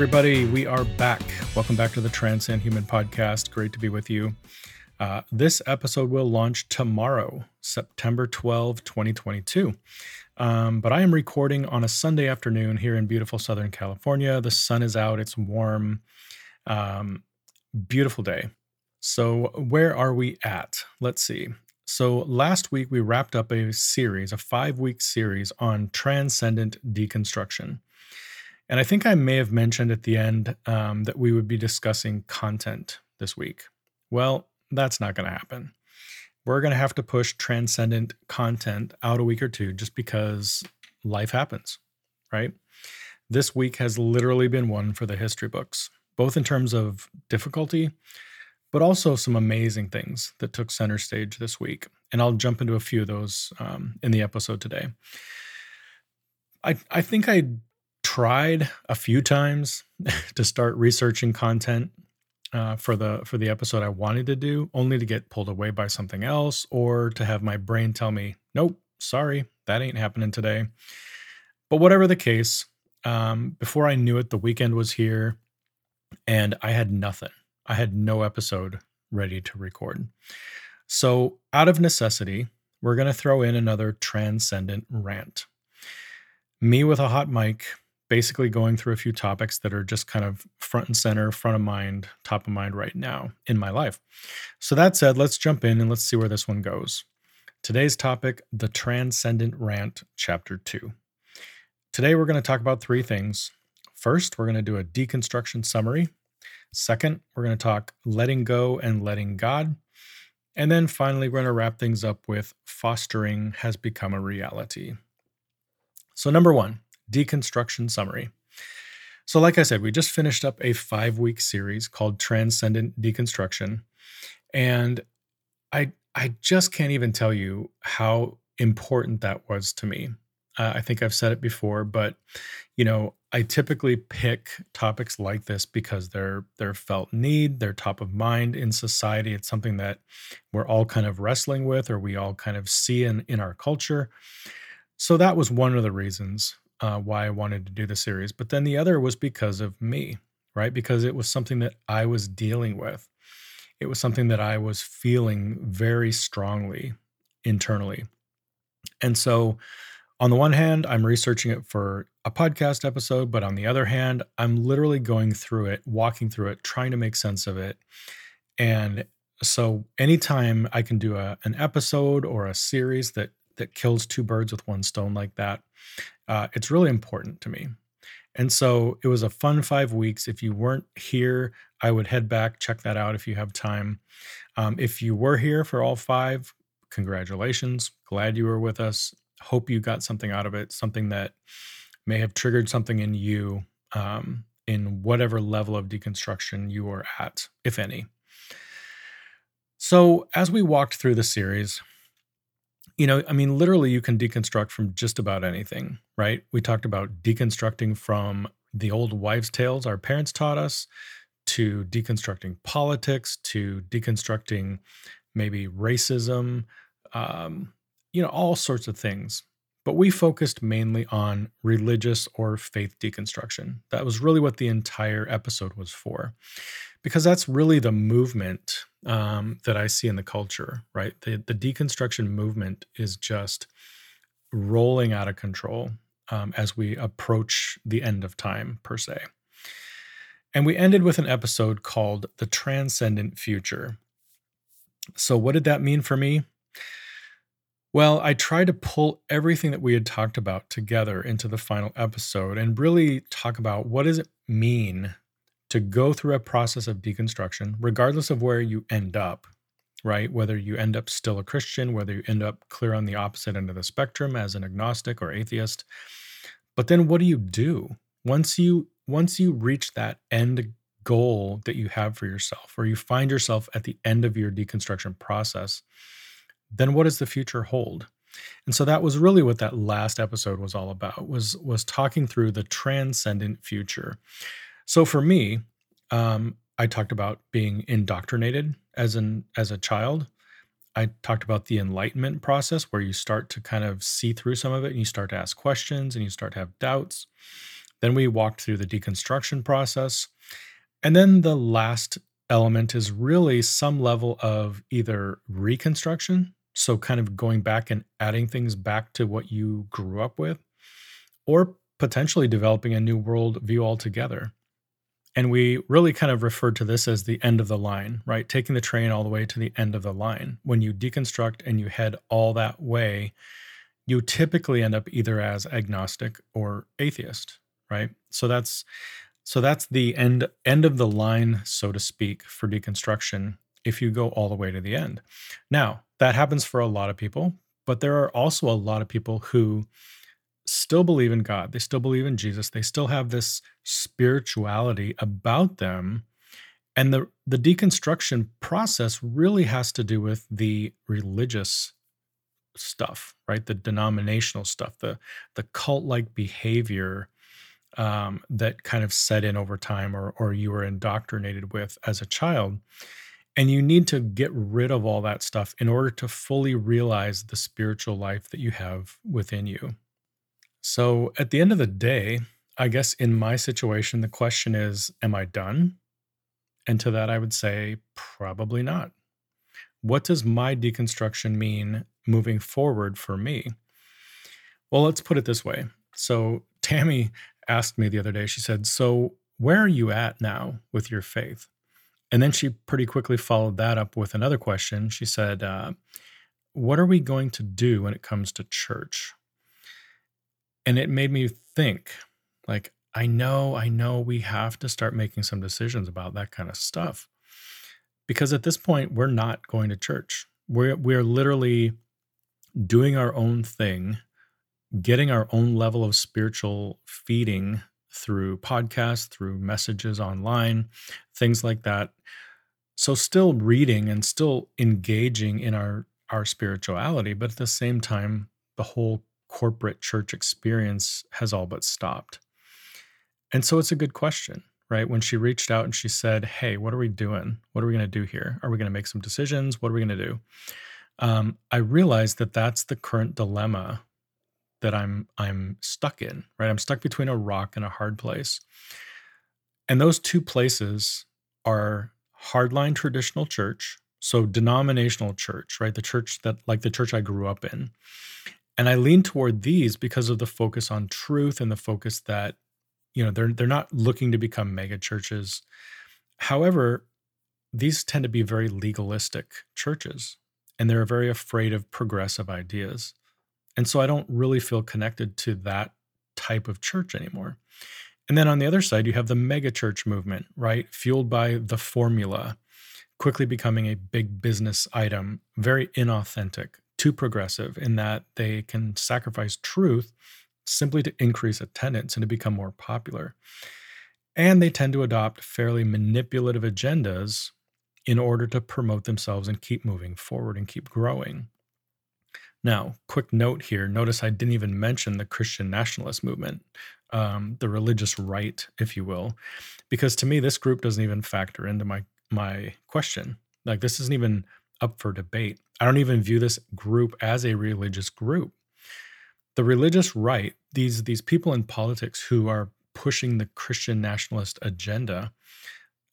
Everybody, we are back. Welcome back to the Transcend Human podcast. Great to be with you. Uh, this episode will launch tomorrow, September 12, 2022. Um, but I am recording on a Sunday afternoon here in beautiful Southern California. The sun is out, it's warm, um, beautiful day. So, where are we at? Let's see. So, last week we wrapped up a series, a five week series on transcendent deconstruction. And I think I may have mentioned at the end um, that we would be discussing content this week. Well, that's not going to happen. We're going to have to push transcendent content out a week or two just because life happens, right? This week has literally been one for the history books, both in terms of difficulty, but also some amazing things that took center stage this week. And I'll jump into a few of those um, in the episode today. I, I think I tried a few times to start researching content uh, for the for the episode I wanted to do, only to get pulled away by something else, or to have my brain tell me, "Nope, sorry, that ain't happening today." But whatever the case, um, before I knew it, the weekend was here, and I had nothing. I had no episode ready to record. So, out of necessity, we're going to throw in another transcendent rant. Me with a hot mic basically going through a few topics that are just kind of front and center, front of mind, top of mind right now in my life. So, that said, let's jump in and let's see where this one goes. Today's topic The Transcendent Rant, Chapter 2. Today, we're going to talk about three things. First, we're going to do a deconstruction summary. Second, we're going to talk letting go and letting God. And then finally, we're going to wrap things up with fostering has become a reality. So, number one, deconstruction summary. So, like I said, we just finished up a five week series called Transcendent Deconstruction. And I, I just can't even tell you how important that was to me. Uh, I think I've said it before, but you know, I typically pick topics like this because they're they're felt need, they're top of mind in society. It's something that we're all kind of wrestling with, or we all kind of see in in our culture. So that was one of the reasons uh, why I wanted to do the series. But then the other was because of me, right? Because it was something that I was dealing with. It was something that I was feeling very strongly internally. And so, on the one hand, I'm researching it for a podcast episode, but on the other hand, I'm literally going through it, walking through it, trying to make sense of it. And so, anytime I can do a, an episode or a series that that kills two birds with one stone like that, uh, it's really important to me. And so it was a fun five weeks. If you weren't here, I would head back, check that out if you have time. Um, if you were here for all five, congratulations. Glad you were with us. Hope you got something out of it, something that may have triggered something in you um, in whatever level of deconstruction you are at, if any. So, as we walked through the series, you know, I mean, literally, you can deconstruct from just about anything, right? We talked about deconstructing from the old wives' tales our parents taught us to deconstructing politics to deconstructing maybe racism, um, you know, all sorts of things. But we focused mainly on religious or faith deconstruction. That was really what the entire episode was for, because that's really the movement um, that I see in the culture, right? The, the deconstruction movement is just rolling out of control um, as we approach the end of time, per se. And we ended with an episode called The Transcendent Future. So, what did that mean for me? Well, I tried to pull everything that we had talked about together into the final episode and really talk about what does it mean to go through a process of deconstruction, regardless of where you end up, right? Whether you end up still a Christian, whether you end up clear on the opposite end of the spectrum as an agnostic or atheist. But then what do you do? Once you once you reach that end goal that you have for yourself, or you find yourself at the end of your deconstruction process, then what does the future hold? And so that was really what that last episode was all about was was talking through the transcendent future. So for me, um, I talked about being indoctrinated as an as a child. I talked about the enlightenment process where you start to kind of see through some of it and you start to ask questions and you start to have doubts. Then we walked through the deconstruction process. And then the last element is really some level of either reconstruction, so kind of going back and adding things back to what you grew up with, or potentially developing a new world view altogether. And we really kind of referred to this as the end of the line, right? Taking the train all the way to the end of the line. When you deconstruct and you head all that way, you typically end up either as agnostic or atheist, right? So that's so that's the end end of the line, so to speak, for deconstruction if you go all the way to the end. Now, that happens for a lot of people, but there are also a lot of people who still believe in God. They still believe in Jesus. They still have this spirituality about them. And the, the deconstruction process really has to do with the religious stuff, right? The denominational stuff, the the cult-like behavior um, that kind of set in over time or, or you were indoctrinated with as a child. And you need to get rid of all that stuff in order to fully realize the spiritual life that you have within you. So at the end of the day, I guess in my situation, the question is Am I done? And to that, I would say probably not. What does my deconstruction mean moving forward for me? Well, let's put it this way. So, Tammy asked me the other day, she said, So, where are you at now with your faith? And then she pretty quickly followed that up with another question. She said, uh, What are we going to do when it comes to church? And it made me think, like, I know, I know we have to start making some decisions about that kind of stuff. Because at this point, we're not going to church. We're, we're literally doing our own thing getting our own level of spiritual feeding through podcasts, through messages online, things like that. So still reading and still engaging in our our spirituality, but at the same time the whole corporate church experience has all but stopped. And so it's a good question, right? When she reached out and she said, "Hey, what are we doing? What are we going to do here? Are we going to make some decisions? What are we going to do?" Um, I realized that that's the current dilemma that I'm I'm stuck in, right? I'm stuck between a rock and a hard place. And those two places are hardline traditional church, so denominational church, right? The church that like the church I grew up in. And I lean toward these because of the focus on truth and the focus that you know, they're they're not looking to become mega churches. However, these tend to be very legalistic churches and they're very afraid of progressive ideas. And so I don't really feel connected to that type of church anymore. And then on the other side, you have the mega church movement, right? Fueled by the formula, quickly becoming a big business item, very inauthentic, too progressive in that they can sacrifice truth simply to increase attendance and to become more popular. And they tend to adopt fairly manipulative agendas in order to promote themselves and keep moving forward and keep growing. Now, quick note here notice I didn't even mention the Christian nationalist movement, um, the religious right, if you will, because to me, this group doesn't even factor into my, my question. Like, this isn't even up for debate. I don't even view this group as a religious group. The religious right, these, these people in politics who are pushing the Christian nationalist agenda,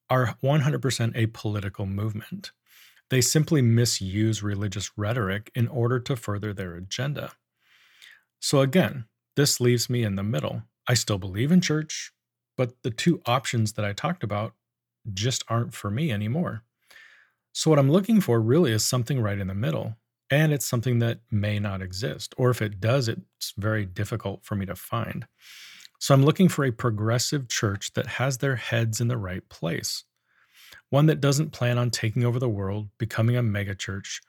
are 100% a political movement. They simply misuse religious rhetoric in order to further their agenda. So again, this leaves me in the middle. I still believe in church, but the two options that I talked about just aren't for me anymore. So, what I'm looking for really is something right in the middle. And it's something that may not exist. Or if it does, it's very difficult for me to find. So, I'm looking for a progressive church that has their heads in the right place one that doesn't plan on taking over the world, becoming a megachurch,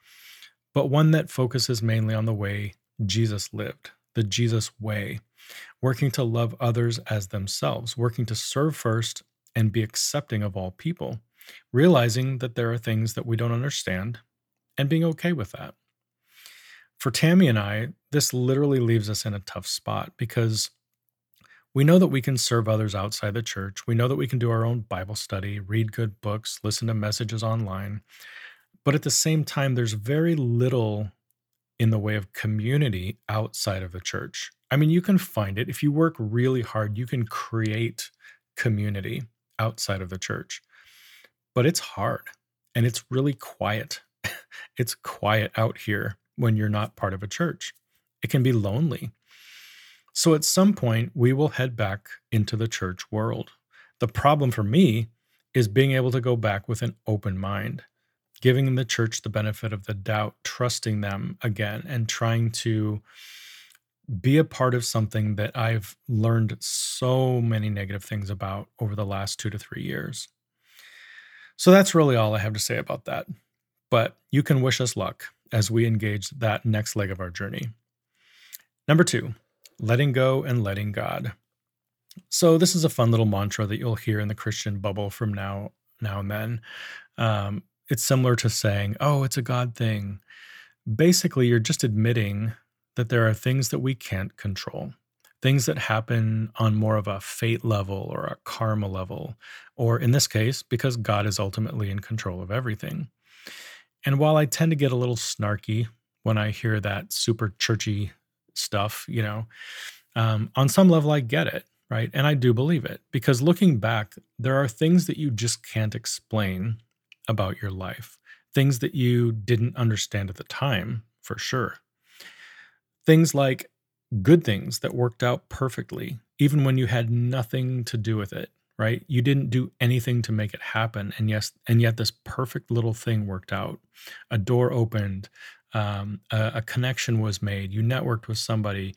but one that focuses mainly on the way Jesus lived, the Jesus way, working to love others as themselves, working to serve first and be accepting of all people, realizing that there are things that we don't understand and being okay with that. For Tammy and I, this literally leaves us in a tough spot because we know that we can serve others outside the church. We know that we can do our own Bible study, read good books, listen to messages online. But at the same time, there's very little in the way of community outside of the church. I mean, you can find it. If you work really hard, you can create community outside of the church. But it's hard and it's really quiet. it's quiet out here when you're not part of a church. It can be lonely. So at some point, we will head back into the church world. The problem for me is being able to go back with an open mind giving the church the benefit of the doubt, trusting them again, and trying to be a part of something that I've learned so many negative things about over the last two to three years. So that's really all I have to say about that. But you can wish us luck as we engage that next leg of our journey. Number two, letting go and letting God. So this is a fun little mantra that you'll hear in the Christian bubble from now now and then. Um, it's similar to saying, oh, it's a God thing. Basically, you're just admitting that there are things that we can't control, things that happen on more of a fate level or a karma level, or in this case, because God is ultimately in control of everything. And while I tend to get a little snarky when I hear that super churchy stuff, you know, um, on some level, I get it, right? And I do believe it because looking back, there are things that you just can't explain about your life, things that you didn't understand at the time, for sure. Things like good things that worked out perfectly, even when you had nothing to do with it, right? You didn't do anything to make it happen. And yes, and yet this perfect little thing worked out. A door opened, um, a, a connection was made, you networked with somebody,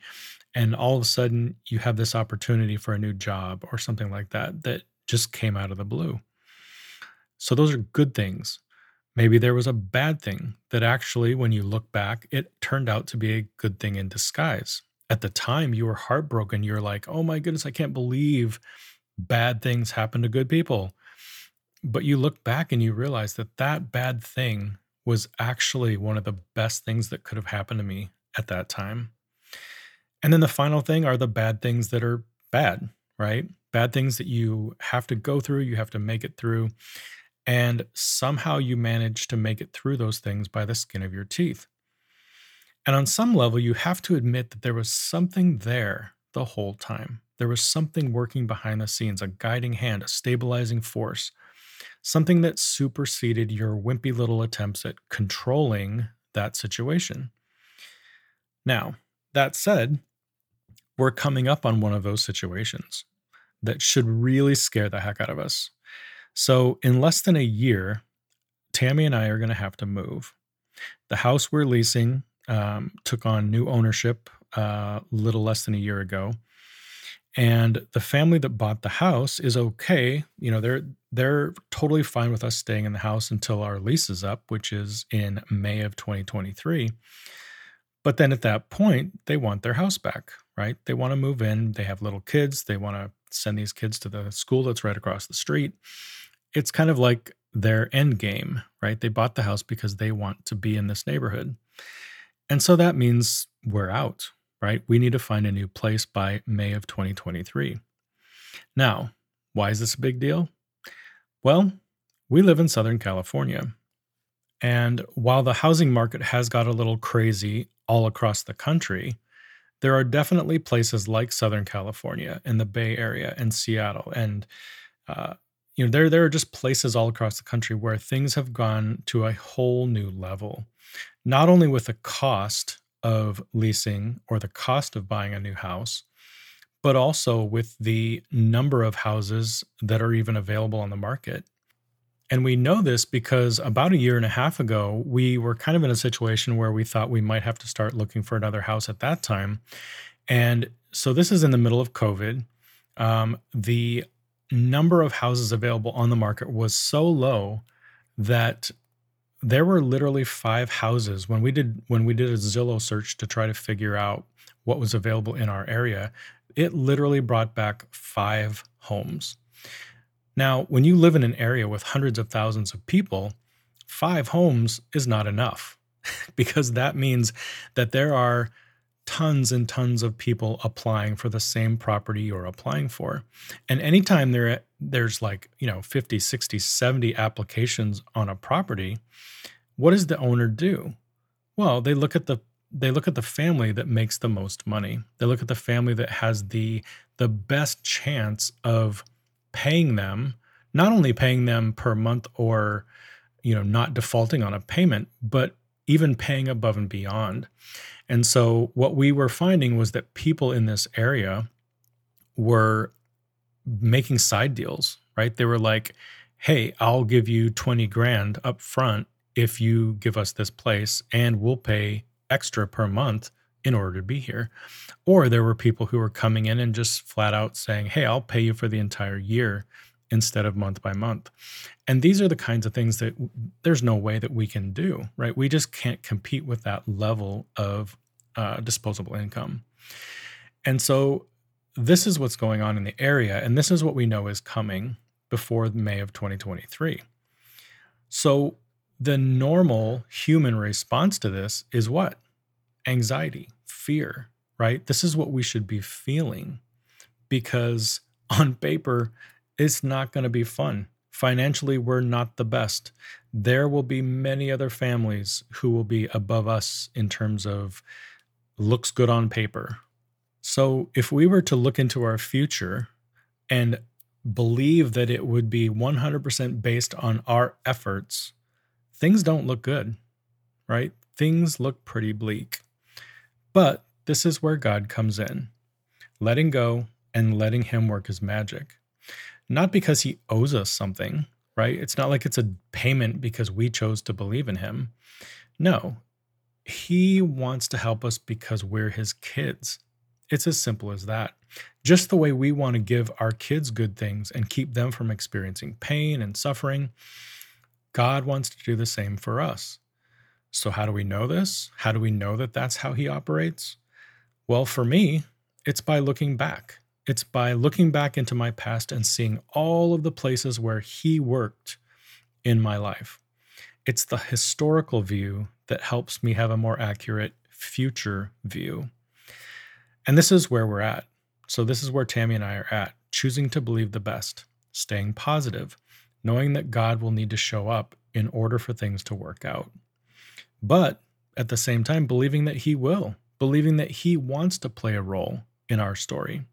and all of a sudden you have this opportunity for a new job or something like that that just came out of the blue. So those are good things. Maybe there was a bad thing that actually, when you look back, it turned out to be a good thing in disguise. At the time, you were heartbroken. You're like, oh my goodness, I can't believe bad things happen to good people. But you look back and you realize that that bad thing was actually one of the best things that could have happened to me at that time. And then the final thing are the bad things that are bad, right? Bad things that you have to go through, you have to make it through. And somehow you manage to make it through those things by the skin of your teeth. And on some level, you have to admit that there was something there the whole time. There was something working behind the scenes, a guiding hand, a stabilizing force, something that superseded your wimpy little attempts at controlling that situation. Now, that said, we're coming up on one of those situations that should really scare the heck out of us. So, in less than a year, Tammy and I are going to have to move. The house we're leasing um, took on new ownership a uh, little less than a year ago. And the family that bought the house is okay. You know, they're they're totally fine with us staying in the house until our lease is up, which is in May of 2023. But then at that point, they want their house back, right? They want to move in. They have little kids. They want to send these kids to the school that's right across the street it's kind of like their end game, right? They bought the house because they want to be in this neighborhood. And so that means we're out, right? We need to find a new place by May of 2023. Now, why is this a big deal? Well, we live in Southern California. And while the housing market has got a little crazy all across the country, there are definitely places like Southern California and the Bay Area and Seattle and uh, you know there there are just places all across the country where things have gone to a whole new level not only with the cost of leasing or the cost of buying a new house but also with the number of houses that are even available on the market. And we know this because about a year and a half ago we were kind of in a situation where we thought we might have to start looking for another house at that time. And so this is in the middle of covid. Um, the number of houses available on the market was so low that there were literally five houses. When we did when we did a Zillow search to try to figure out what was available in our area it literally brought back five homes. Now, when you live in an area with hundreds of thousands of people, five homes is not enough because that means that there are tons and tons of people applying for the same property you're applying for. And anytime there there's like, you know, 50, 60, 70 applications on a property, what does the owner do? Well, they look at the they look at the family that makes the most money. They look at the family that has the the best chance of paying them, not only paying them per month or you know, not defaulting on a payment, but even paying above and beyond. And so what we were finding was that people in this area were making side deals, right? They were like, "Hey, I'll give you 20 grand up front if you give us this place and we'll pay extra per month in order to be here." Or there were people who were coming in and just flat out saying, "Hey, I'll pay you for the entire year instead of month by month." And these are the kinds of things that there's no way that we can do, right? We just can't compete with that level of uh, disposable income. And so this is what's going on in the area, and this is what we know is coming before May of 2023. So the normal human response to this is what? Anxiety, fear, right? This is what we should be feeling because on paper, it's not going to be fun. Financially, we're not the best. There will be many other families who will be above us in terms of looks good on paper. So, if we were to look into our future and believe that it would be 100% based on our efforts, things don't look good, right? Things look pretty bleak. But this is where God comes in, letting go and letting Him work His magic. Not because He owes us something, right? It's not like it's a payment because we chose to believe in Him. No, he wants to help us because we're his kids. It's as simple as that. Just the way we want to give our kids good things and keep them from experiencing pain and suffering, God wants to do the same for us. So, how do we know this? How do we know that that's how He operates? Well, for me, it's by looking back. It's by looking back into my past and seeing all of the places where He worked in my life. It's the historical view that helps me have a more accurate future view. And this is where we're at. So, this is where Tammy and I are at, choosing to believe the best, staying positive, knowing that God will need to show up in order for things to work out. But at the same time, believing that He will, believing that He wants to play a role in our story.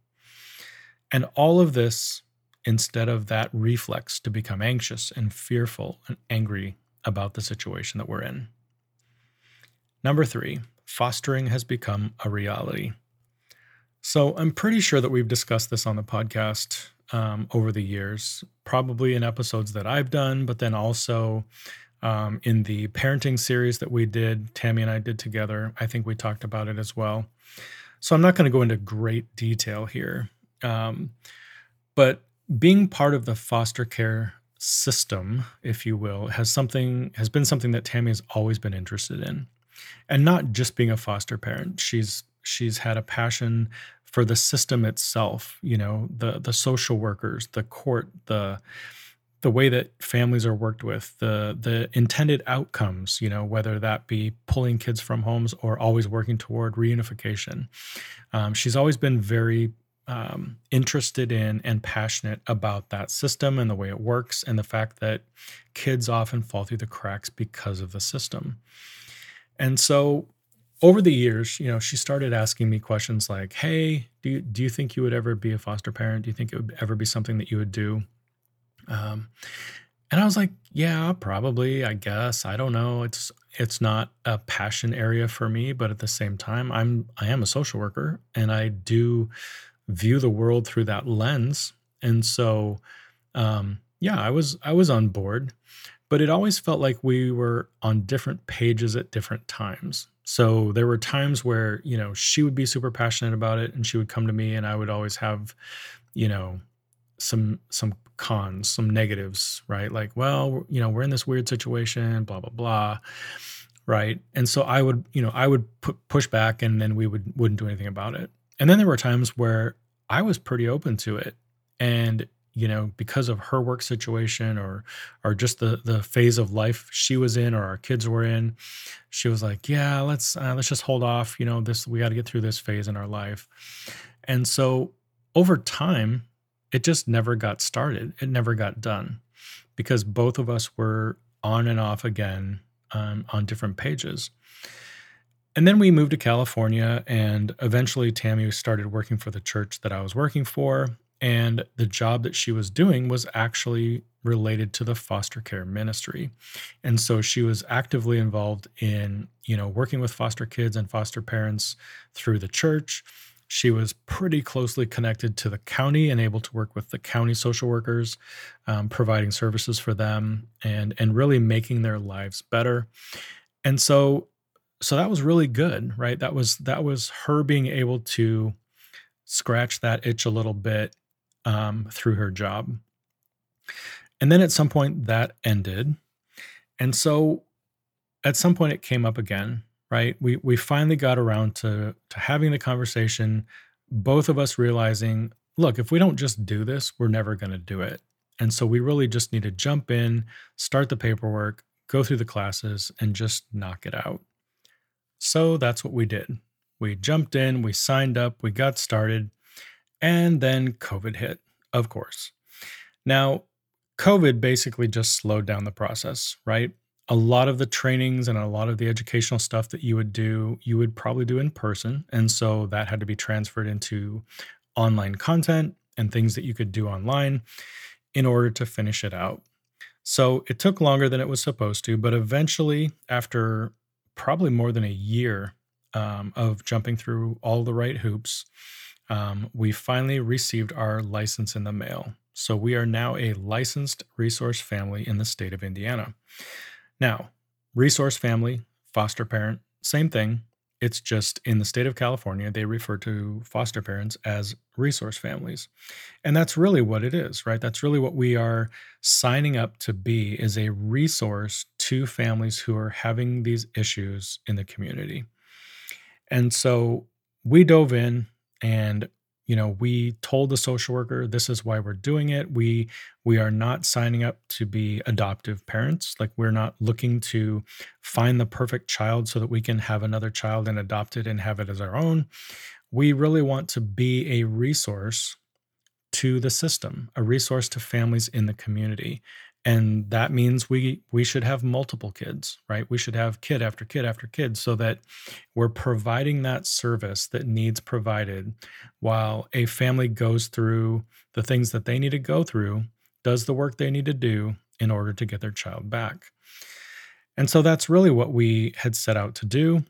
And all of this instead of that reflex to become anxious and fearful and angry about the situation that we're in. Number three, fostering has become a reality. So I'm pretty sure that we've discussed this on the podcast um, over the years, probably in episodes that I've done, but then also um, in the parenting series that we did, Tammy and I did together. I think we talked about it as well. So I'm not going to go into great detail here. Um, but being part of the foster care system, if you will, has something has been something that Tammy has always been interested in and not just being a foster parent. She's she's had a passion for the system itself, you know, the the social workers, the court, the the way that families are worked with, the the intended outcomes, you know, whether that be pulling kids from homes or always working toward reunification. Um, she's always been very um, interested in and passionate about that system and the way it works, and the fact that kids often fall through the cracks because of the system. And so over the years, you know, she started asking me questions like, "Hey, do you, do you think you would ever be a foster parent? Do you think it would ever be something that you would do?" Um, and I was like, "Yeah, probably. I guess. I don't know. It's it's not a passion area for me, but at the same time, I'm I am a social worker, and I do view the world through that lens. And so, um, yeah, I was I was on board but it always felt like we were on different pages at different times. So there were times where, you know, she would be super passionate about it and she would come to me and I would always have, you know, some some cons, some negatives, right? Like, well, you know, we're in this weird situation, blah blah blah. Right? And so I would, you know, I would put push back and then we would wouldn't do anything about it. And then there were times where I was pretty open to it. And you know, because of her work situation or or just the the phase of life she was in or our kids were in, she was like, "Yeah, let's uh, let's just hold off. You know, this we got to get through this phase in our life." And so over time, it just never got started. It never got done because both of us were on and off again um, on different pages. And then we moved to California, and eventually Tammy started working for the church that I was working for. And the job that she was doing was actually related to the foster care ministry. And so she was actively involved in, you know, working with foster kids and foster parents through the church. She was pretty closely connected to the county and able to work with the county social workers, um, providing services for them and and really making their lives better. And so so that was really good, right? That was that was her being able to scratch that itch a little bit um, through her job. And then at some point that ended. And so at some point it came up again, right? We we finally got around to to having the conversation, both of us realizing, look, if we don't just do this, we're never going to do it. And so we really just need to jump in, start the paperwork, go through the classes and just knock it out. So that's what we did. We jumped in, we signed up, we got started, and then COVID hit, of course. Now, COVID basically just slowed down the process, right? A lot of the trainings and a lot of the educational stuff that you would do, you would probably do in person. And so that had to be transferred into online content and things that you could do online in order to finish it out. So it took longer than it was supposed to, but eventually, after probably more than a year um, of jumping through all the right hoops, um, we finally received our license in the mail. So we are now a licensed resource family in the state of Indiana. Now, resource family, foster parent, same thing. It's just in the state of California, they refer to foster parents as resource families. And that's really what it is, right? That's really what we are signing up to be is a resource to families who are having these issues in the community. And so we dove in and you know we told the social worker this is why we're doing it. We we are not signing up to be adoptive parents. Like we're not looking to find the perfect child so that we can have another child and adopt it and have it as our own. We really want to be a resource to the system a resource to families in the community and that means we we should have multiple kids right? We should have kid after kid after kid so that we're providing that service that needs provided while a family goes through the things that they need to go through does the work they need to do in order to get their child back. And so that's really what we had set out to do.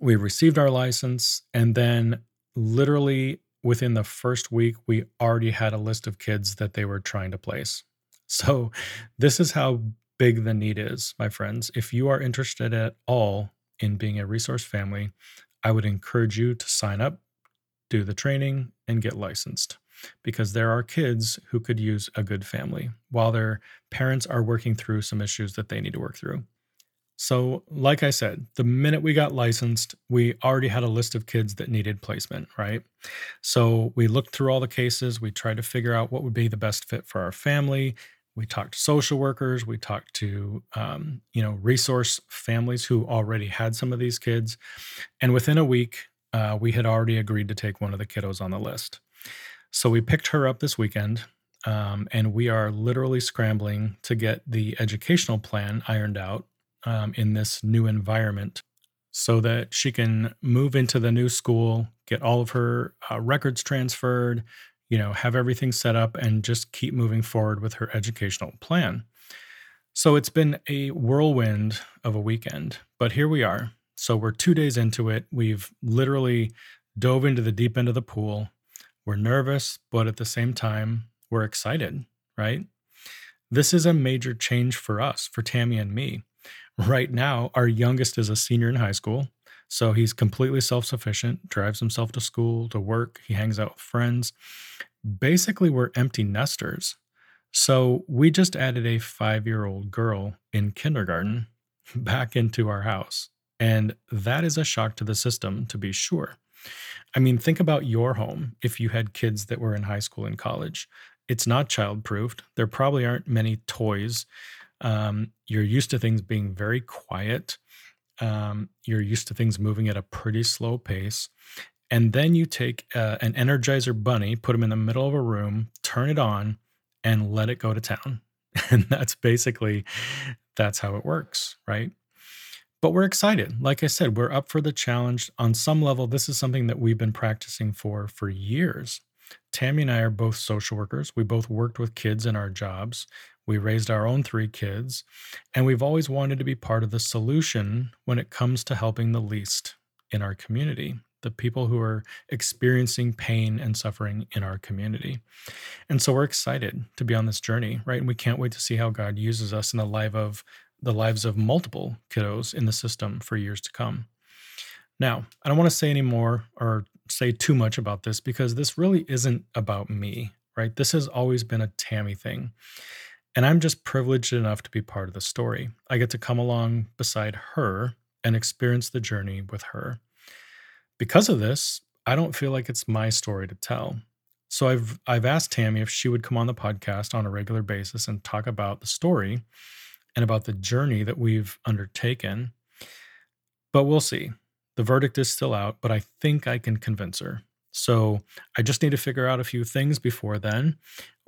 We received our license and then literally within the first week we already had a list of kids that they were trying to place so, this is how big the need is, my friends. If you are interested at all in being a resource family, I would encourage you to sign up, do the training, and get licensed because there are kids who could use a good family while their parents are working through some issues that they need to work through. So, like I said, the minute we got licensed, we already had a list of kids that needed placement, right? So, we looked through all the cases, we tried to figure out what would be the best fit for our family, we talked to social workers we talked to um, you know resource families who already had some of these kids and within a week uh, we had already agreed to take one of the kiddos on the list. So we picked her up this weekend um, and we are literally scrambling to get the educational plan ironed out um, in this new environment so that she can move into the new school get all of her uh, records transferred you know, have everything set up and just keep moving forward with her educational plan. So it's been a whirlwind of a weekend, but here we are. So we're two days into it. We've literally dove into the deep end of the pool. We're nervous, but at the same time, we're excited, right? This is a major change for us, for Tammy and me. Right now, our youngest is a senior in high school. So he's completely self sufficient, drives himself to school, to work, he hangs out with friends. Basically, we're empty nesters. So we just added a five year old girl in kindergarten back into our house. And that is a shock to the system, to be sure. I mean, think about your home if you had kids that were in high school and college. it's not child proofed. There probably aren't many toys. Um, you're used to things being very quiet. Um, you're used to things moving at a pretty slow pace. And then you take uh, an Energizer bunny, put them in the middle of a room, turn it on, and let it go to town. And that's basically that's how it works, right? But we're excited. Like I said, we're up for the challenge. On some level, this is something that we've been practicing for for years. Tammy and I are both social workers. We both worked with kids in our jobs. We raised our own three kids, and we've always wanted to be part of the solution when it comes to helping the least in our community, the people who are experiencing pain and suffering in our community. And so we're excited to be on this journey, right? And we can't wait to see how God uses us in the life of the lives of multiple kiddos in the system for years to come. Now, I don't want to say any more or say too much about this because this really isn't about me, right? This has always been a Tammy thing. And I'm just privileged enough to be part of the story. I get to come along beside her and experience the journey with her. Because of this, I don't feel like it's my story to tell. So I've I've asked Tammy if she would come on the podcast on a regular basis and talk about the story and about the journey that we've undertaken. But we'll see. The verdict is still out, but I think I can convince her. So I just need to figure out a few things before then,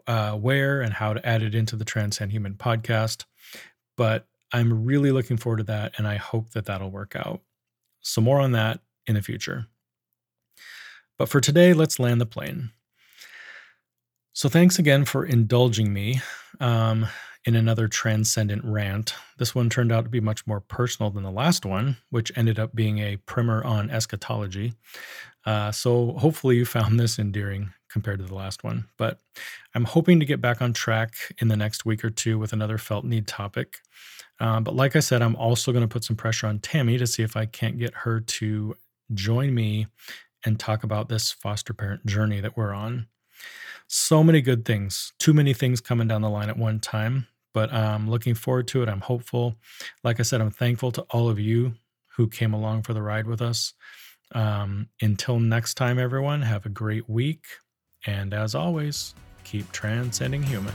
uh, where and how to add it into the Transcend Human podcast. But I'm really looking forward to that, and I hope that that'll work out. So, more on that in the future. But for today, let's land the plane. So, thanks again for indulging me. Um, in another transcendent rant. This one turned out to be much more personal than the last one, which ended up being a primer on eschatology. Uh, so hopefully you found this endearing compared to the last one. But I'm hoping to get back on track in the next week or two with another felt need topic. Uh, but like I said, I'm also going to put some pressure on Tammy to see if I can't get her to join me and talk about this foster parent journey that we're on. So many good things, too many things coming down the line at one time but I'm looking forward to it. I'm hopeful. Like I said, I'm thankful to all of you who came along for the ride with us. Um, until next time, everyone, have a great week. And as always, keep transcending human.